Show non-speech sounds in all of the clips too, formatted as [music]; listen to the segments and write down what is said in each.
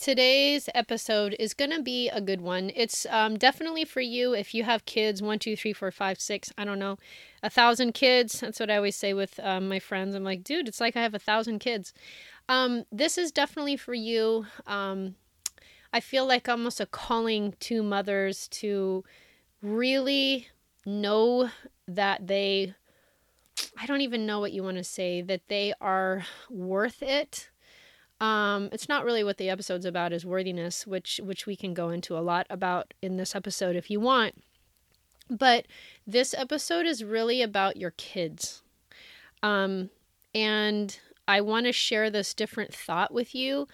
today's episode is going to be a good one. It's um, definitely for you if you have kids one, two, three, four, five, six, I don't know, a thousand kids. That's what I always say with um, my friends. I'm like, dude, it's like I have a thousand kids. Um, this is definitely for you. Um, I feel like almost a calling to mothers to really know that they, I don't even know what you want to say, that they are worth it um, it's not really what the episode's about is worthiness, which which we can go into a lot about in this episode if you want. But this episode is really about your kids. Um, and I want to share this different thought with you.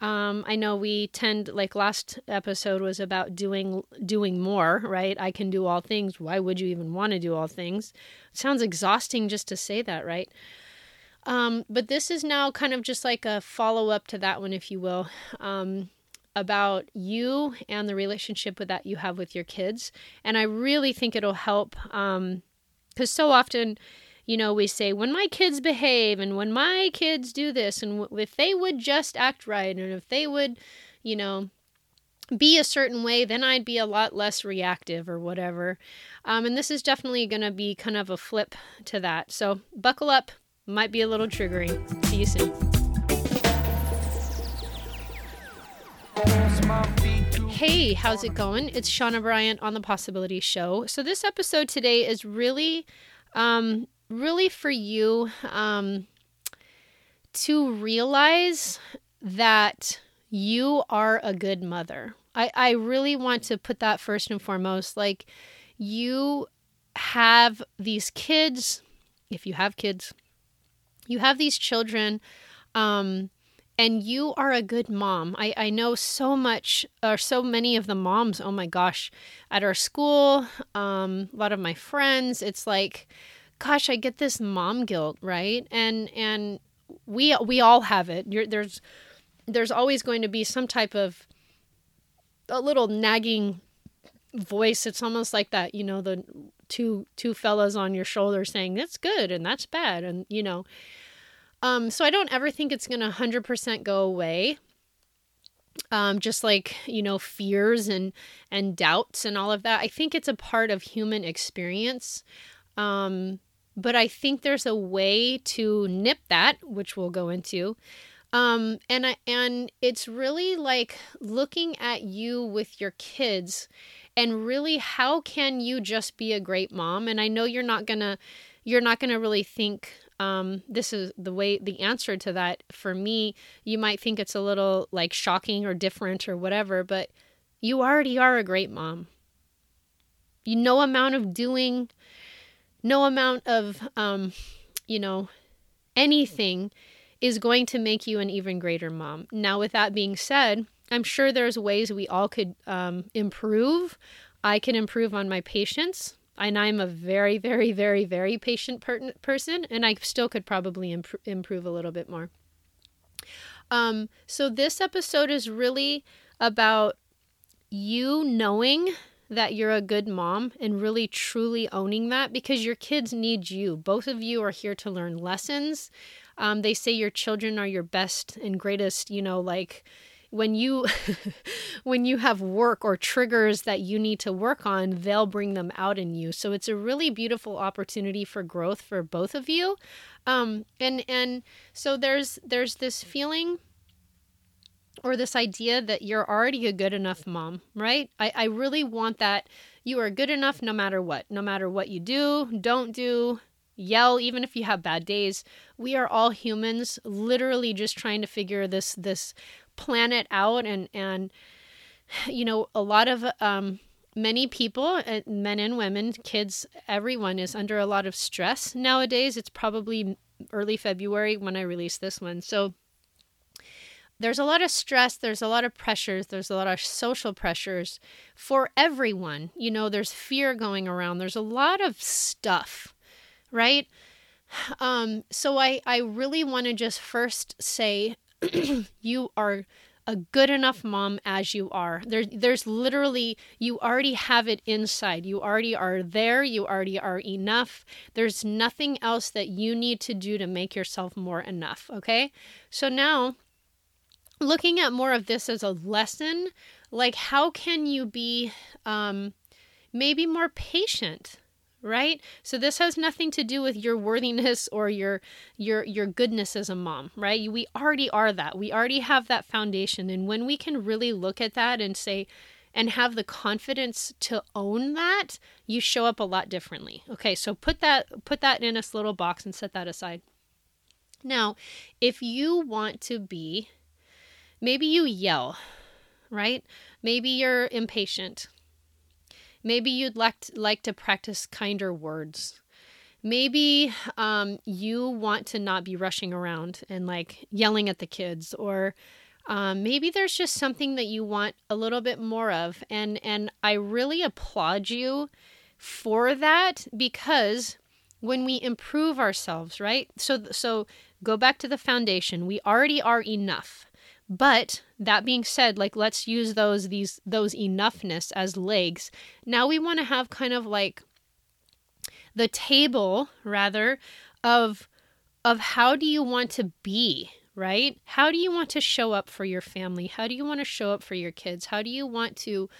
Um, I know we tend like last episode was about doing doing more, right? I can do all things. Why would you even want to do all things? It sounds exhausting just to say that, right? Um, but this is now kind of just like a follow up to that one, if you will, um, about you and the relationship with that you have with your kids. And I really think it'll help because um, so often, you know, we say, when my kids behave and when my kids do this, and w- if they would just act right, and if they would, you know, be a certain way, then I'd be a lot less reactive or whatever. Um, and this is definitely going to be kind of a flip to that. So buckle up, might be a little triggering. See you soon. Hey, how's it going? It's Shauna Bryant on the Possibility Show. So this episode today is really, um, really for you, um, to realize that you are a good mother. I, I really want to put that first and foremost. Like, you have these kids, if you have kids, you have these children um, and you are a good mom. I, I know so much, or so many of the moms, oh my gosh, at our school, um, a lot of my friends, it's like, gosh, I get this mom guilt, right? And, and we, we all have it. You're, there's, there's always going to be some type of a little nagging voice. It's almost like that, you know, the two, two fellas on your shoulder saying that's good and that's bad. And, you know, um, so I don't ever think it's going to 100% go away. Um, just like you know fears and and doubts and all of that. I think it's a part of human experience. Um, but i think there's a way to nip that which we'll go into. Um, and I, and it's really like looking at you with your kids and really how can you just be a great mom? And i know you're not gonna you're not gonna really think um, this is the way the answer to that for me you might think it's a little like shocking or different or whatever but you already are a great mom. You no amount of doing no amount of um, you know anything is going to make you an even greater mom. Now with that being said i'm sure there's ways we all could um, improve. I can improve on my patience and I'm a very, very, very, very patient per- person, and I still could probably imp- improve a little bit more. Um, so this episode is really about you knowing that you're a good mom and really truly owning that because your kids need you. Both of you are here to learn lessons. Um, they say your children are your best and greatest, you know, like when you [laughs] when you have work or triggers that you need to work on they'll bring them out in you. So it's a really beautiful opportunity for growth for both of you. Um, and and so there's there's this feeling or this idea that you're already a good enough mom right? I, I really want that you are good enough no matter what no matter what you do don't do yell even if you have bad days. We are all humans literally just trying to figure this this plan it out and and you know a lot of um many people uh, men and women kids everyone is under a lot of stress nowadays. It's probably early february when i release this one. So there's a lot of stress there's a lot of pressures there's a lot of social pressures for everyone. You know there's fear going around there's a lot of stuff right? Um so i i really want to just first say [clears throat] you are a good enough mom as you are. There, there's literally, you already have it inside. You already are there. You already are enough. There's nothing else that you need to do to make yourself more enough. Okay. So now looking at more of this as a lesson like how can you be um, maybe more patient right? So this has nothing to do with your worthiness or your your your goodness as a mom right? We already are that. We already have that foundation. And when we can really look at that and say and have the confidence to own that you show up a lot differently. Okay so put that put that in a little box and set that aside. Now if you want to be maybe you yell right? Maybe you're impatient Maybe you'd like to, like to practice kinder words. Maybe um, you want to not be rushing around and like yelling at the kids, or um, maybe there's just something that you want a little bit more of. And and I really applaud you for that because when we improve ourselves, right? So so go back to the foundation. We already are enough. But that being said, like let's use those these those enoughness as legs. Now we want to have kind of like the table rather of of how do you want to be, right? How do you want to show up for your family? How do you want to show up for your kids? How do you want to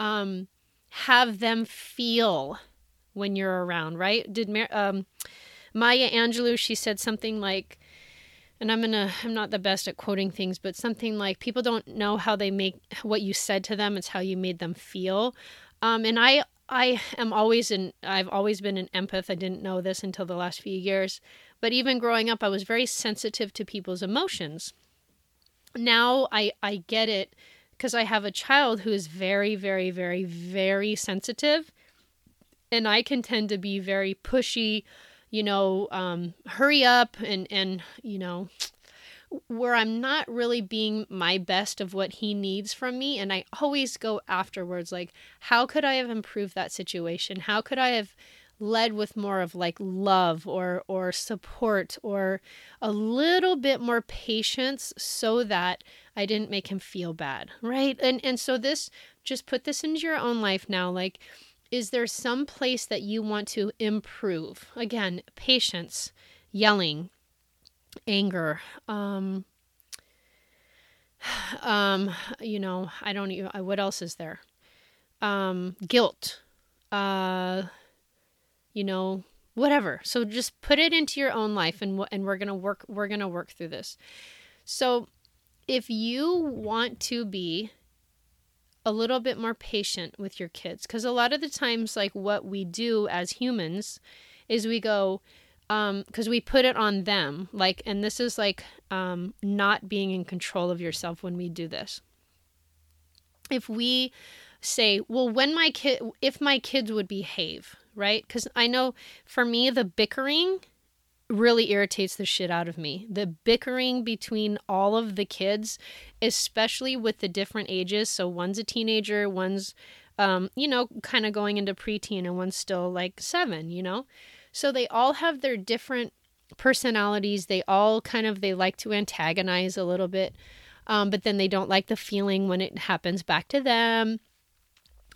um have them feel when you're around, right? Did um Maya Angelou she said something like and I'm gonna I'm not the best at quoting things, but something like people don't know how they make what you said to them, it's how you made them feel. Um, and I I am always in I've always been an empath. I didn't know this until the last few years. But even growing up I was very sensitive to people's emotions. Now I I get it because I have a child who is very, very, very, very sensitive. And I can tend to be very pushy, you know, um, hurry up and, and, you know, where I'm not really being my best of what he needs from me. And I always go afterwards, like, how could I have improved that situation? How could I have led with more of like love or or support or a little bit more patience so that I didn't make him feel bad, right? And and so this just put this into your own life now like is there some place that you want to improve? Again, patience, yelling, anger, um, [sighs] um, you know, I don't even, what else is there? Um, guilt, uh, you know, whatever. So just put it into your own life and, and we're going to work, we're going to work through this. So if you want to be a little bit more patient with your kids because a lot of the times like what we do as humans is we go um because we put it on them like and this is like um not being in control of yourself when we do this. If we say well when my kid if my kids would behave right? Because i know for me the bickering really irritates the shit out of me. The bickering between all of the kids, especially with the different ages. So one's a teenager, one's, um, you know, kind of going into preteen, and one's still like seven, you know? So they all have their different personalities. They all kind of, they like to antagonize a little bit. Um, but then they don't like the feeling when it happens back to them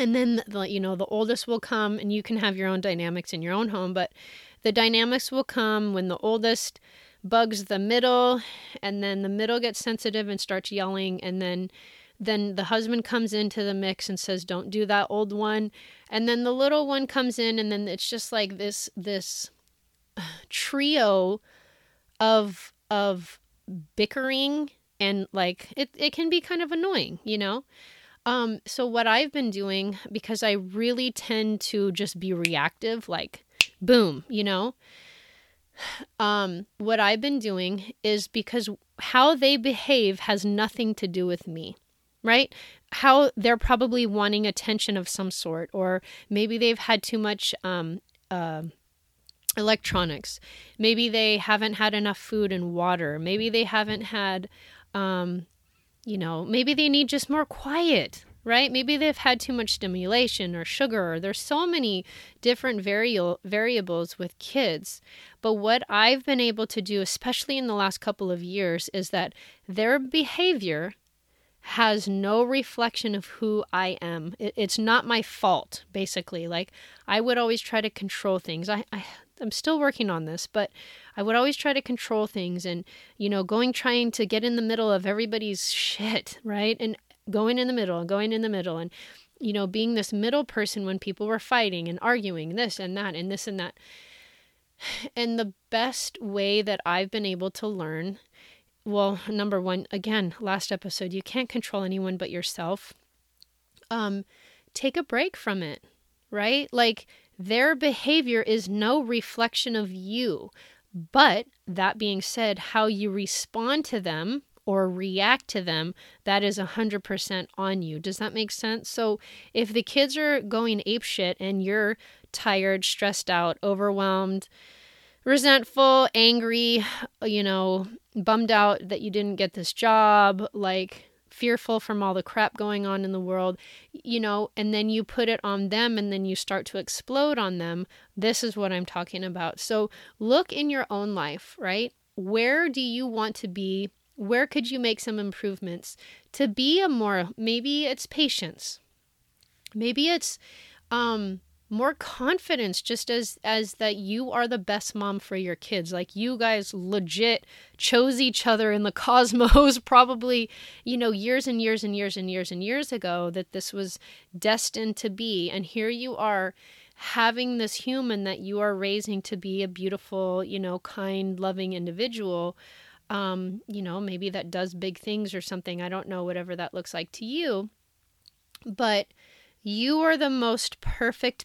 and then the, you know the oldest will come and you can have your own dynamics in your own home but the dynamics will come when the oldest bugs the middle and then the middle gets sensitive and starts yelling and then then the husband comes into the mix and says don't do that old one. And then the little one comes in and then it's just like this this trio of of bickering and like it, it can be kind of annoying you know? Um so what i've been doing because i really tend to just be reactive like boom, you know? Um, what I've been doing is because how they behave has nothing to do with me, right? How they're probably wanting attention of some sort, or maybe they've had too much um, uh, electronics. Maybe they haven't had enough food and water. Maybe they haven't had, um, you know, maybe they need just more quiet right? Maybe they've had too much stimulation or sugar. Or there's so many different vari- variables with kids. But what I've been able to do, especially in the last couple of years, is that their behavior has no reflection of who I am. It, it's not my fault, basically. Like, I would always try to control things. I, I, I'm still working on this, but I would always try to control things and, you know, going trying to get in the middle of everybody's [laughs] shit, right? And going in the middle and going in the middle and, you know, being this middle person when people were fighting and arguing this and that and this and that. [sighs] And the best way that I've been able to learn well, number one, again, last episode, you can't control anyone but yourself. Um, take a break from it, right? Like their behavior is no reflection of you. But that being said, how you respond to them or react to them, that is 100% on you. Does that make sense? So if the kids are going apeshit and you're tired, stressed out, overwhelmed, resentful, angry, you know, bummed out that you didn't get this job, like fearful from all the crap going on in the world, you know, and then you put it on them and then you start to explode on them. This is what I'm talking about. So look in your own life, right? Where do you want to be? Where could you make some improvements to be a more, maybe it's patience. Maybe it's, um, more confidence just as as that you are the best mom for your kids like you guys legit chose each other in the [laughs] cosmos probably you know years and years and years and years and years ago that this was destined to be and here you are having this human that you are raising to be a beautiful you know kind loving individual um you know maybe that does big things or something i don't know whatever that looks like to you but you are the most perfect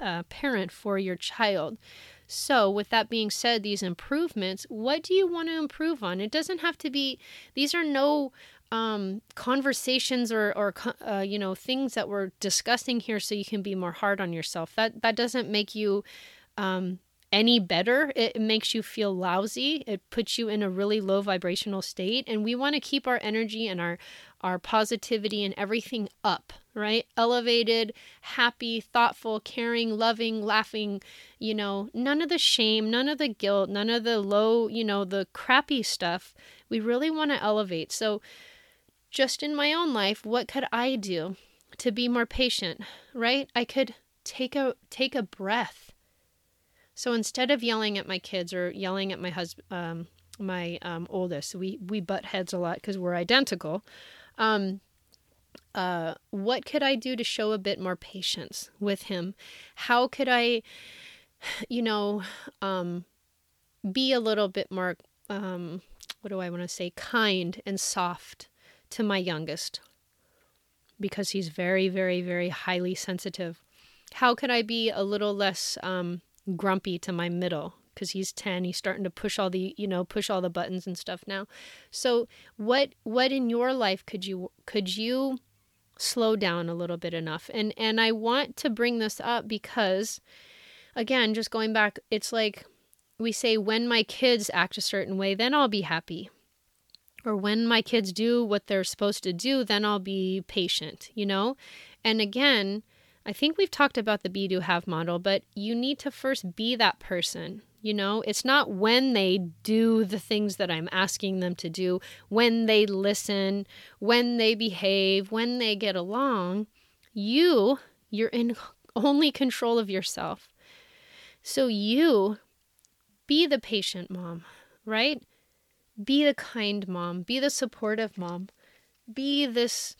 uh, parent for your child. So, with that being said, these improvements, what do you want to improve on? It doesn't have to be, these are no um, conversations or, or uh, you know, things that we're discussing here so you can be more hard on yourself. That, that doesn't make you um, any better. It makes you feel lousy. It puts you in a really low vibrational state. And we want to keep our energy and our, our positivity and everything up, right? Elevated, happy, thoughtful, caring, loving, laughing, you know, none of the shame, none of the guilt, none of the low, you know, the crappy stuff. We really want to elevate. So, just in my own life, what could I do to be more patient, right? I could take a take a breath so instead of yelling at my kids or yelling at my husband, um, my um, oldest, we we butt heads a lot because we're identical. Um, uh, what could I do to show a bit more patience with him? How could I, you know, um, be a little bit more, um, what do I want to say, kind and soft to my youngest? Because he's very, very, very highly sensitive. How could I be a little less um, grumpy to my middle because he's 10 he's starting to push all the you know push all the buttons and stuff now. So what what in your life could you could you slow down a little bit enough? And and i want to bring this up because again just going back it's like we say when my kids act a certain way then i'll be happy. Or when my kids do what they're supposed to do then i'll be patient you know? And again I think we've talked about the be do have model, but you need to first be that person. You know, it's not when they do the things that I'm asking them to do, when they listen, when they behave, when they get along. You, you're in [laughs] only control of yourself. So you be the patient mom, right? Be the kind mom, be the supportive mom, be this,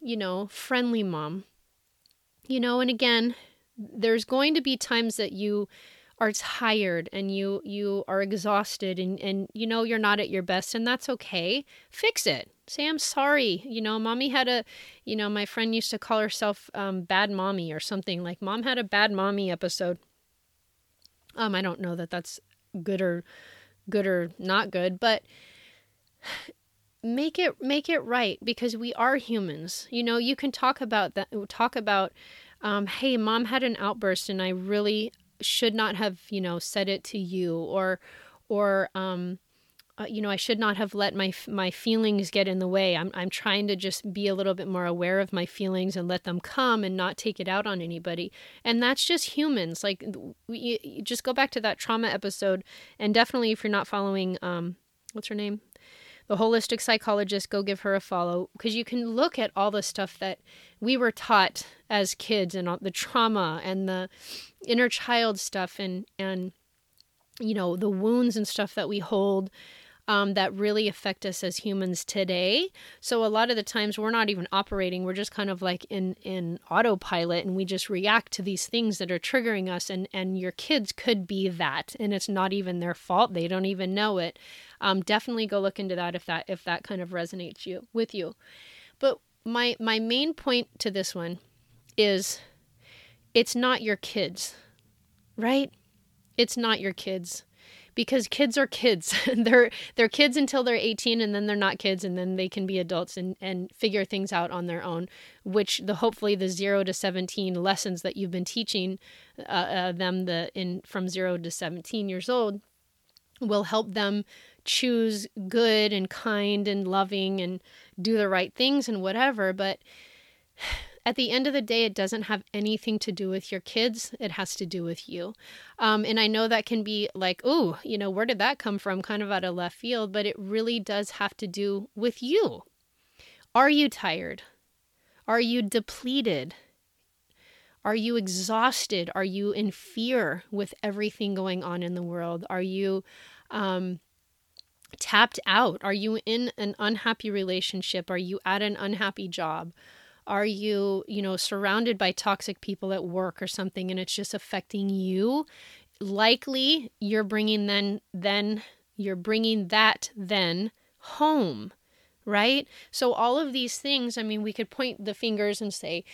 you know, friendly mom you know, and again, there's going to be times that you are tired and you you are exhausted and and you know you're not at your best and that's okay. Fix it. Say i'm sorry. You know mommy had a you know my friend used to call herself um, bad mommy or something. Like mom had a bad mommy episode. Um i don't know that that's good or good or not good but make it make it right because we are humans. You know you can talk about that talk about um, hey mom had an outburst and i really should not have you know said it to you or or um, uh, you know i should not have let my my feelings get in the way. I'm i'm trying to just be a little bit more aware of my feelings and let them come and not take it out on anybody. And that's just humans. Like we just go back to that trauma episode. And definitely if you're not following um what's her name the holistic psychologist, go give her a follow because you can look at all the stuff that we were taught as kids and all the trauma and the inner child stuff and and you know the wounds and stuff that we hold um, that really affect us as humans today. So a lot of the times we're not even operating; we're just kind of like in in autopilot, and we just react to these things that are triggering us. And and your kids could be that, and it's not even their fault; they don't even know it. Um, definitely go look into that if that if that kind of resonates you with you. But my my main point to this one is, it's not your kids, right? It's not your kids because kids are kids. [laughs] they're they're kids until they're 18 and then they're not kids and then they can be adults and and figure things out on their own, which the hopefully the 0 to 17 lessons that you've been teaching uh, uh, them the in from 0 to 17 years old will help them choose good and kind and loving and do the right things and whatever, but at the end of the day, it doesn't have anything to do with your kids. It has to do with you. Um, and I know that can be like, oh, you know, where did that come from? Kind of out of left field, but it really does have to do with you. Are you tired? Are you depleted? Are you exhausted? Are you in fear with everything going on in the world? Are you um, tapped out? Are you in an unhappy relationship? Are you at an unhappy job? Are you, you know, surrounded by toxic people at work or something and it's just affecting you? Likely you're bringing then then you're bringing that then home, right? So all of these things, I mean, we could point the fingers and say,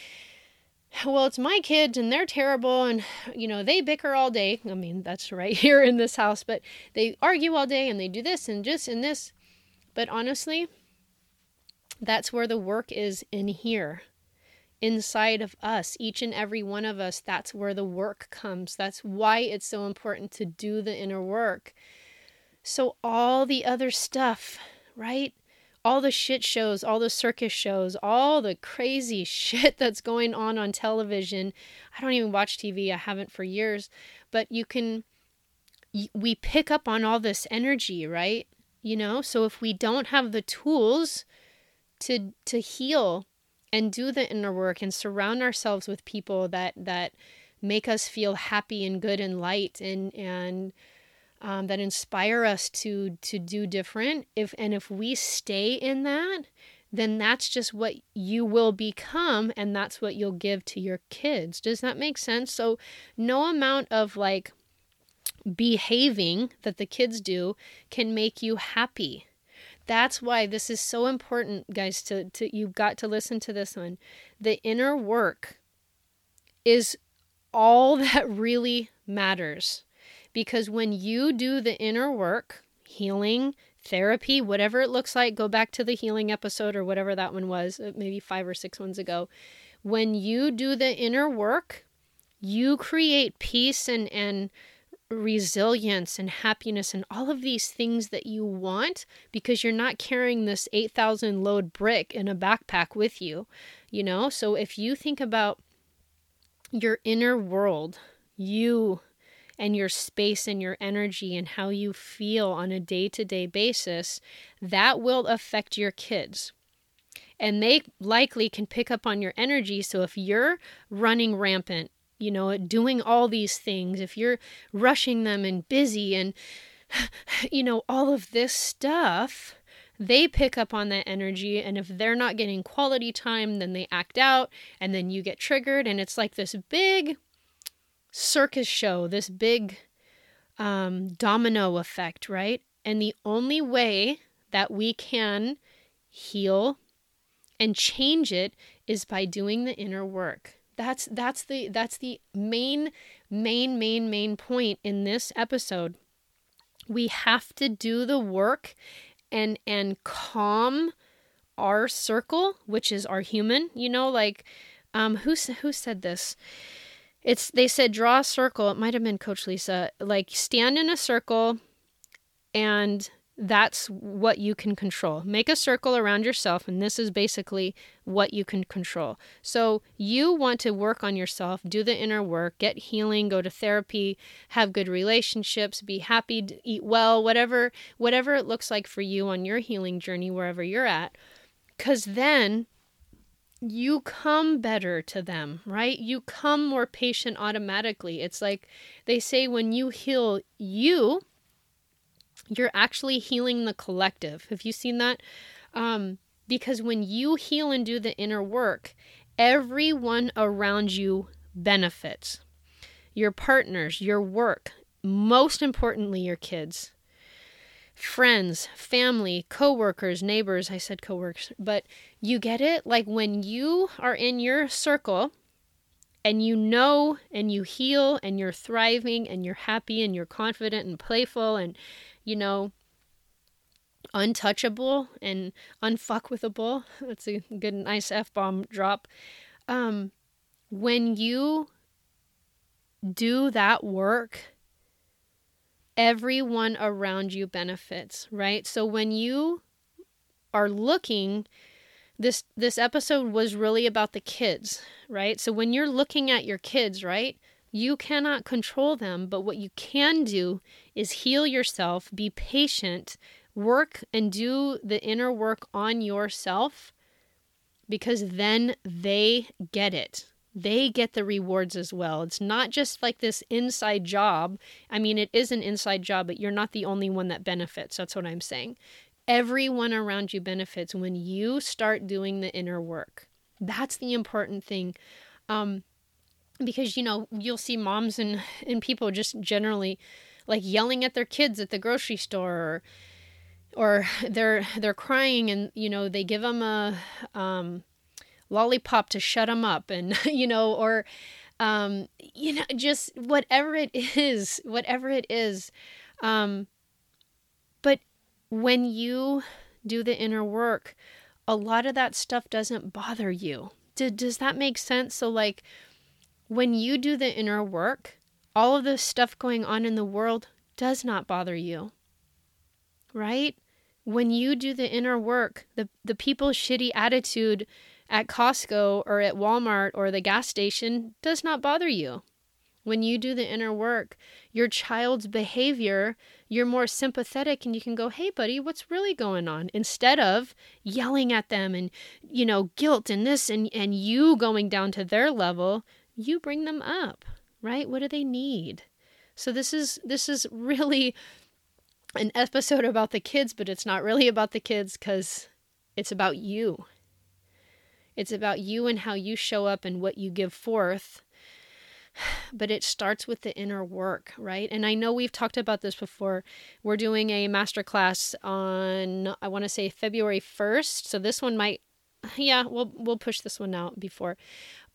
well, it's my kids and they're terrible and, you know, they bicker all day. I mean, that's right [laughs] here in this house, but they argue all day and they do this and just and this. But honestly, that's where the work is in here, inside of us, each and every one of us. That's where the work comes. That's why it's so important to do the inner work. So, all the other stuff, right? All the shit shows, all the circus shows, all the crazy [laughs] shit that's going on on television. I don't even watch TV, I haven't for years, but you can, we pick up on all this energy, right? You know, so if we don't have the tools to to heal and do the inner work and surround ourselves with people that that make us feel happy and good and light and and um, that inspire us to to do different. If and if we stay in that then that's just what you will become and that's what you'll give to your kids. Does that make sense? So no amount of like behaving that the kids do can make you happy that's why this is so important, guys, to, to you've got to listen to this one. The inner work is all [laughs] that really matters. Because when you do the inner work, healing, therapy, whatever it looks like, go back to the healing episode or whatever that one was, uh, maybe five or six ones ago. When you do the inner work, you create peace and, and resilience and happiness and all of these things that you want because you're not carrying this 8,000 load brick in a backpack with you, you know? So if you think about your inner world, you and your space and your energy and how you feel on a day to day basis, that will affect your kids. And they likely can pick up on your energy. So if you're running rampant you know, doing all these things, if you're rushing them and busy and, [sighs] you know, all of this stuff, they pick up on that energy. And if they're not getting quality time, then they act out and then you get triggered. And it's like this big circus show, this big um, domino effect, right? And the only way that we can heal and change it is by doing the inner work. That's that's the that's the main main main main point in this episode. We have to do the work and and calm our circle, which is our human, you know, like um who who said this? It's they said draw a circle. It might have been Coach Lisa. Like stand in a circle and that's what you can control. Make a circle around yourself, and this is basically what you can control. So, you want to work on yourself, do the inner work, get healing, go to therapy, have good relationships, be happy, eat well, whatever whatever it looks like for you on your healing journey wherever you're at. Cuz then you come better to them, right? You come more patient automatically. It's like they say when you heal you, you're actually healing the collective. Have you seen that? Um, because when you heal and do the inner work, everyone around you benefits. Your partners, your work, most importantly, your kids, friends, family, coworkers, neighbors. I said coworkers, but you get it? Like when you are in your circle and you know and you heal and you're thriving and you're happy and you're confident and playful and you know, untouchable and unfuckwithable. That's a good, nice F bomb drop. Um, when you do that work, everyone around you benefits, right? So when you are looking, this this episode was really about the kids, right? So when you're looking at your kids, right? You cannot control them, but what you can do is heal yourself, be patient, work and do the inner work on yourself because then they get it. They get the rewards as well. It's not just like this inside job. I mean, it is an inside job, but you're not the only one that benefits. That's what I'm saying. Everyone around you benefits when you start doing the inner work. That's the important thing. Um, because you know you'll see moms and and people just generally like yelling at their kids at the grocery store or or they're they're crying and you know they give them a um, lollipop to shut them up and [laughs] you know or um, you know just whatever it is whatever it is um, but when you do the inner work a lot of that stuff doesn't bother you. Does that make sense? So like when you do the inner work, all of the stuff going on in the world does not bother you. Right? When you do the inner work, the, the people's shitty attitude at Costco or at Walmart or the gas station does not bother you. When you do the inner work, your child's behavior, you're more sympathetic and you can go, hey, buddy, what's really going on? Instead of yelling at them and, you know, guilt and this and, and you going down to their level, you bring them up, right? What do they need? So this is this is really an episode about the kids, but it's not really about the kids cuz it's about you. It's about you and how you show up and what you give forth. But it starts with the inner work, right? And I know we've talked about this before. We're doing a masterclass on I want to say February 1st. So this one might yeah, we'll we'll push this one out before.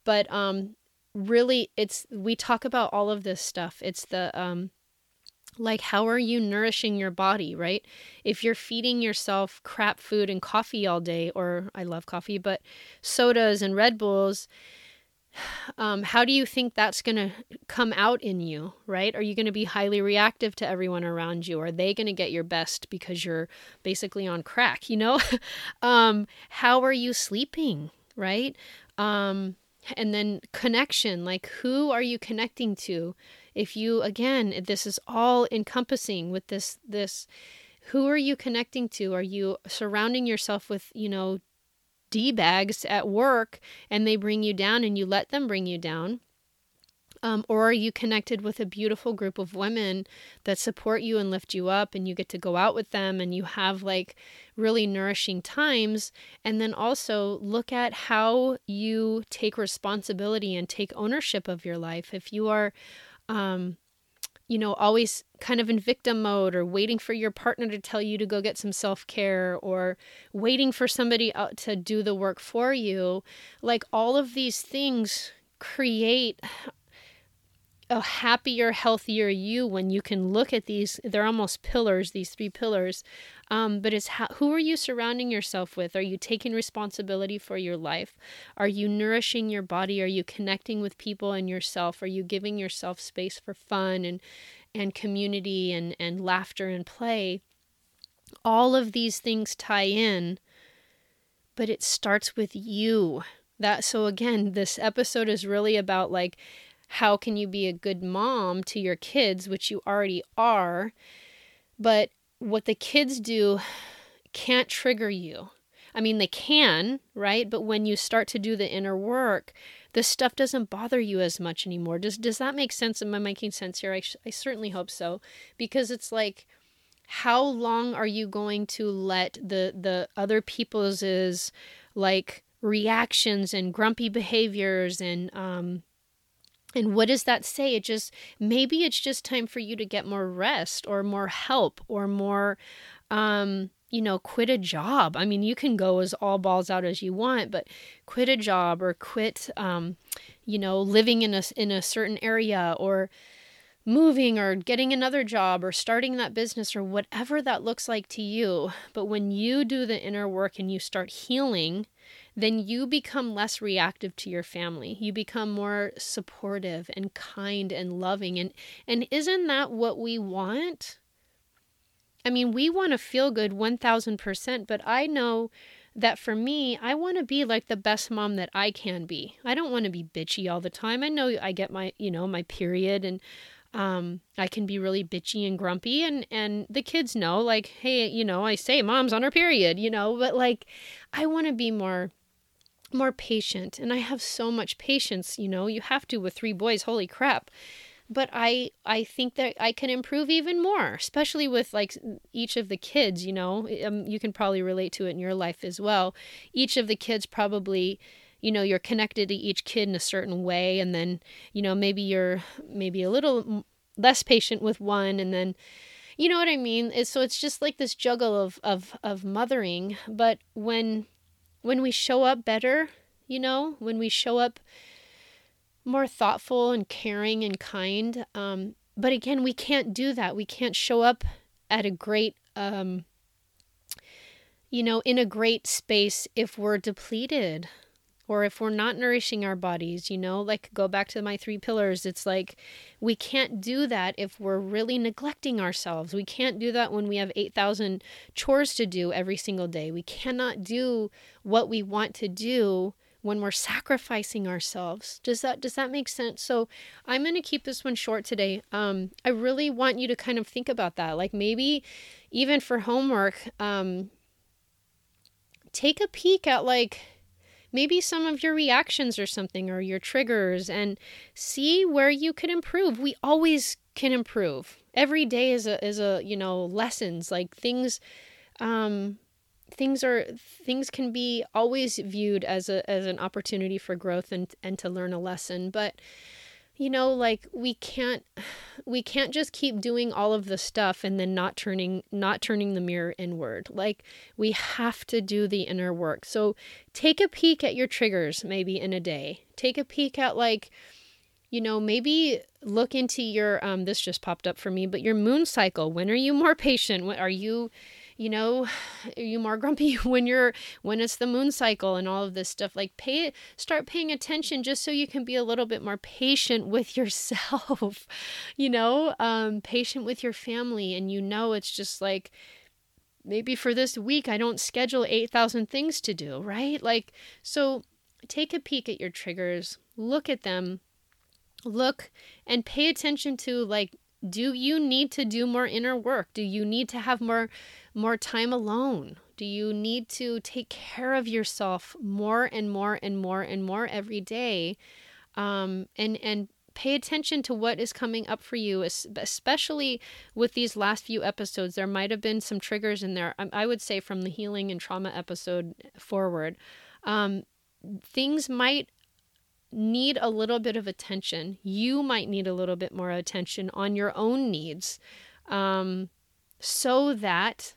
But um really it's we talk about all of this stuff. It's the um like how are you nourishing your body right? If you're feeding yourself crap food and coffee all day or i love coffee but sodas and red bulls [sighs] um, how do you think that's going to come out in you right? Are you going to be highly reactive to everyone around you? Are they going to get your best because you're basically on crack you know? [laughs] Um, how are you sleeping right? Um, and then connection like who are you connecting to? If you again this is all encompassing with this this who are you connecting to? Are you surrounding yourself with you know d bags at work and they bring you down and you let them bring you down um, or are you connected with a beautiful group of women that support you and lift you up, and you get to go out with them and you have like really nourishing times? And then also look at how you take responsibility and take ownership of your life. If you are, um, you know, always kind of in victim mode or waiting for your partner to tell you to go get some self care or waiting for somebody to do the work for you, like all of these things create a happier, healthier you when you can look at these. They're almost pillars, these three pillars. Um, but it's how, who are you surrounding yourself with? Are you taking responsibility for your life? Are you nourishing your body? Are you connecting with people and yourself? Are you giving yourself space for fun and and community and and laughter and play? all of these things tie in, but it starts with you. That so again, this episode is really about like how can you be a good mom to your kids, which you already are, but what the kids do can't trigger you. I mean, they can, right? But when you start to do the inner work, this stuff doesn't bother you as much anymore. Does does that make sense? Am I making sense here? I, sh- I certainly hope so, because it's like, how long are you going to let the the other people's is like reactions and grumpy behaviors and um and what does that say? It just maybe it's just time for you to get more rest or more help or more um you know, quit a job. I mean, you can go as all balls out as you want, but quit a job or quit, um, you know, living in a in a certain area or moving or getting another job or starting that business or whatever that looks like to you. But when you do the inner work and you start healing, then you become less reactive to your family. You become more supportive and kind and loving. And and isn't that what we want? I mean, we want to feel good 1000%, but I know that for me, I want to be like the best mom that I can be. I don't want to be bitchy all the time. I know I get my, you know, my period and um, I can be really bitchy and grumpy and and the kids know like, hey, you know, I say mom's on her period, you know, but like I want to be more more patient and I have so much patience, you know. You have to with three boys, holy crap but I I think that I can improve even more, especially with like each of the kids. You know, um, you can probably relate to it in your life as well. Each of the kids probably, you know, you're connected to each kid in a certain way, and then you know maybe you're maybe a little less patient with one, and then you know what I mean. So it's just like this juggle of of of mothering. But when when we show up better, you know, when we show up more thoughtful and caring and kind. Um, but again, we can't do that. We can't show up at a great, um, you know, in a great space if we're depleted or if we're not nourishing our bodies, you know, like go back to my three pillars. It's like we can't do that if we're really neglecting ourselves. We can't do that when we have 8,000 chores to do every single day. We cannot do what we want to do when we're sacrificing ourselves. Does that does that make sense? So I'm going to keep this one short today. Um, I really want you to kind of think about that. Like maybe even for homework, um, take a peek at like maybe some of your reactions or something or your triggers and see where you can improve. We always can improve. Every day is a is a, you know, lessons, like things um things are things can be always viewed as a as an opportunity for growth and and to learn a lesson but you know like we can't we can't just keep doing all of the stuff and then not turning not turning the mirror inward. Like we have to do the inner work. So take a peek at your triggers maybe in a day. Take a peek at like you know maybe look into your um this just popped up for me but your moon cycle. When are you more patient? When are you you know, [sighs] you more grumpy [laughs] when you're when it's the moon cycle and all of this stuff? Like pay start paying attention just so you can be a little bit more patient [laughs] with yourself, [laughs] you know, um, patient with your family, and you know it's just like maybe for this week I don't schedule 8,000 things to do, right? Like, so take a peek at your triggers, look at them, look and pay attention to like, do you need to do more inner work? Do you need to have more more time alone? Do you need to take care of yourself more and more and more and more every day? Um, and and pay attention to what is coming up for you, especially with these last few episodes. There might have been some triggers in there. I would say from the healing and trauma episode forward, um, things might need a little bit of attention. You might need a little bit more attention on your own needs um, so that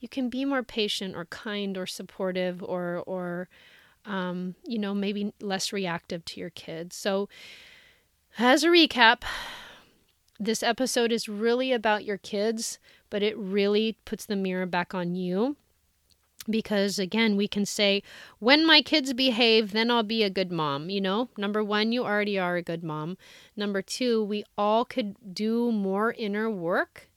you can be more patient or kind or supportive or or um, you know maybe less reactive to your kids so as a recap this episode is really about your kids but it really puts the mirror back on you because again we can say when my kids behave then i'll be a good mom you know number one you already are a good mom number two we all could do more inner work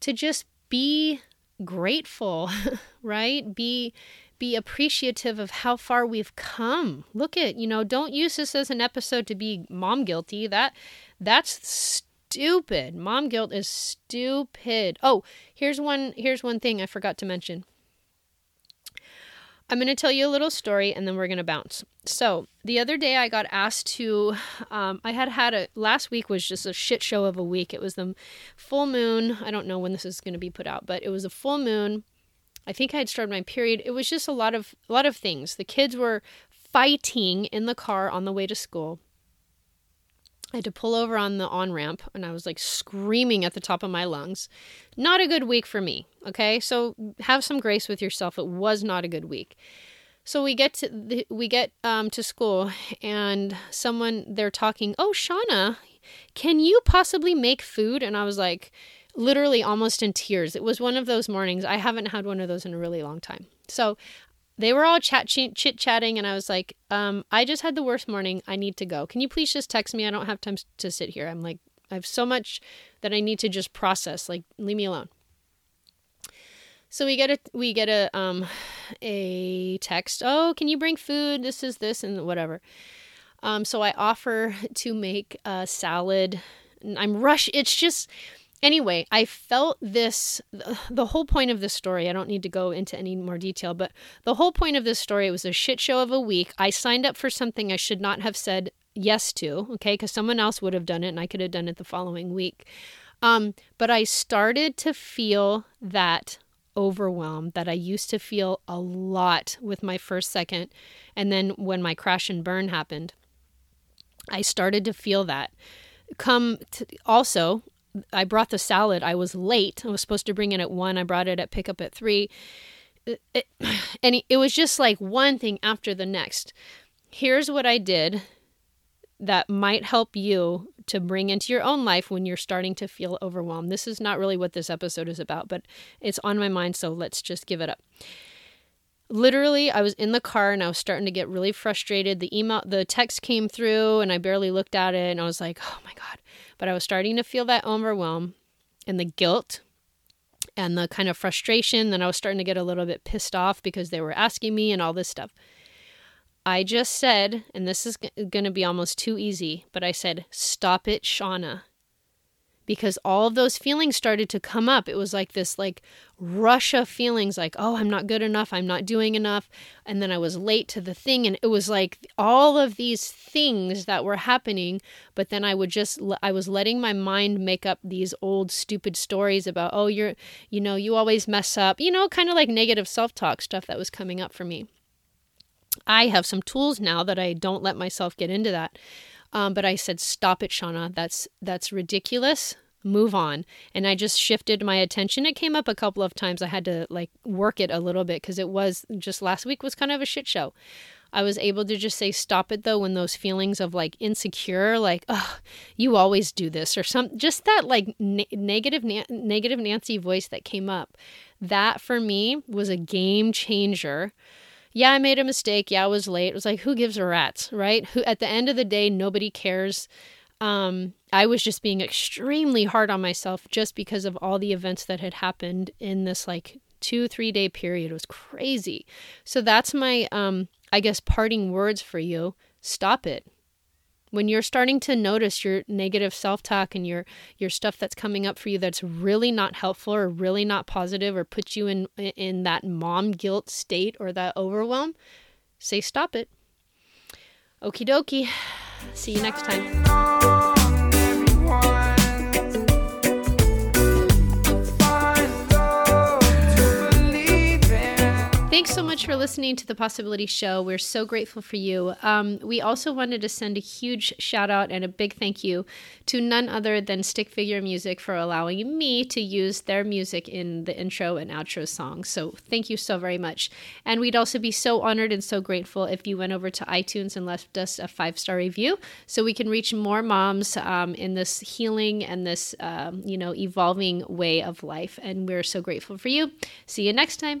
to just be grateful, [laughs] right? Be be appreciative of how far we've come. Look at, you know, don't use this as an episode to be mom guilty. That that's stupid. Mom guilt is stupid. Oh, here's one here's one thing I forgot to mention. I'm going to tell you a little story and then we're going to bounce. So, the other day I got asked to, um, I had had a, last week was just a shit show of a week. It was the full moon. I don't know when this is going to be put out, but it was a full moon. I think I had started my period. It was just a lot of, a lot of things. The kids were fighting in the car on the way to school. I had to pull over on the on ramp and I was like screaming at the top of my lungs. Not a good week for me. Okay. So have some grace with yourself. It was not a good week. So we get to the, we get um, to school and someone they're talking. Oh, Shauna, can you possibly make food? And I was like, literally almost in tears. It was one of those mornings. I haven't had one of those in a really long time. So they were all chat chit chatting and i was like um, i just had the worst morning. I need to go. Can you please just text me? I don't have time to sit here. I'm like i have so much that i need to just process like leave me alone. So we get a we get a um a text oh can you bring food? This is this and whatever. Um so i offer to make a salad. I'm rush it's just anyway, I felt this the whole point of this story. I don't need to go into any more detail, but the whole point of this story it was a shit show of a week. I signed up for something I should not have said yes to, okay, because someone else would have done it and I could have done it the following week. Um, but I started to feel that overwhelm that I used to feel a lot with my first second. And then when my crash and burn happened, I started to feel that. Come to, also, I brought the salad. I was late. I was supposed to bring it at one. I brought it at pickup at three. It, [clears throat] and it was just like one thing after the next. Here's what I did that might help you to bring into your own life when you're starting to feel overwhelmed. This is not really what this episode is about, but it's on my mind, so let's just give it up. Literally, I was in the car and I was starting to get really frustrated. The email, the text came through and I barely looked at it and I was like, oh my God, but I was starting to feel that overwhelm and the guilt and the kind of frustration. Then I was starting to get a little bit pissed off because they were asking me and all this stuff. I just said, and this is g- going to be almost too easy, but I said, Stop it, Shauna because all of those feelings started to come up. It was like this like rush of feelings like, "Oh, I'm not good enough. I'm not doing enough." And then I was late to the thing and it was like all of these things that were happening, but then I would just I was letting my mind make up these old stupid stories about, "Oh, you're you know, you always mess up." You know, kind of like negative self-talk stuff that was coming up for me. I have some tools now that I don't let myself get into that. Um, but I said, "Stop it, Shauna. That's that's ridiculous. Move on." And I just shifted my attention. It came up a couple of times. I had to like work it a little bit because it was just last week was kind of a shit show. I was able to just say stop it though when those feelings of like insecure, like oh, you always do this or some just that like ne- negative na- negative Nancy voice that came up. That for me was a game changer yeah, I made a mistake. Yeah, I was late. It was like, who gives a rat's, right? Who at the end of the day, nobody cares. Um, I was just being extremely hard on myself just because of all the events that had happened in this like two, three day period. It was crazy. So that's my, um, I guess, parting words for you. Stop it when you're starting to notice your negative self-talk and your your stuff that's coming up for you that's really not helpful or really not positive or puts you in in that mom guilt state or that overwhelm say stop it okie dokie see you next time Thanks so much for listening to the Possibility Show. We're so grateful for you. Um, we also wanted to send a huge shout out and a big thank you to none other than Stick Figure Music for allowing me to use their music in the intro and outro songs. So thank you so very much. And we'd also be so honored and so grateful if you went over to iTunes and left us a five star review so we can reach more moms um, in this healing and this, um, you know, evolving way of life. And we're so grateful for you. See you next time.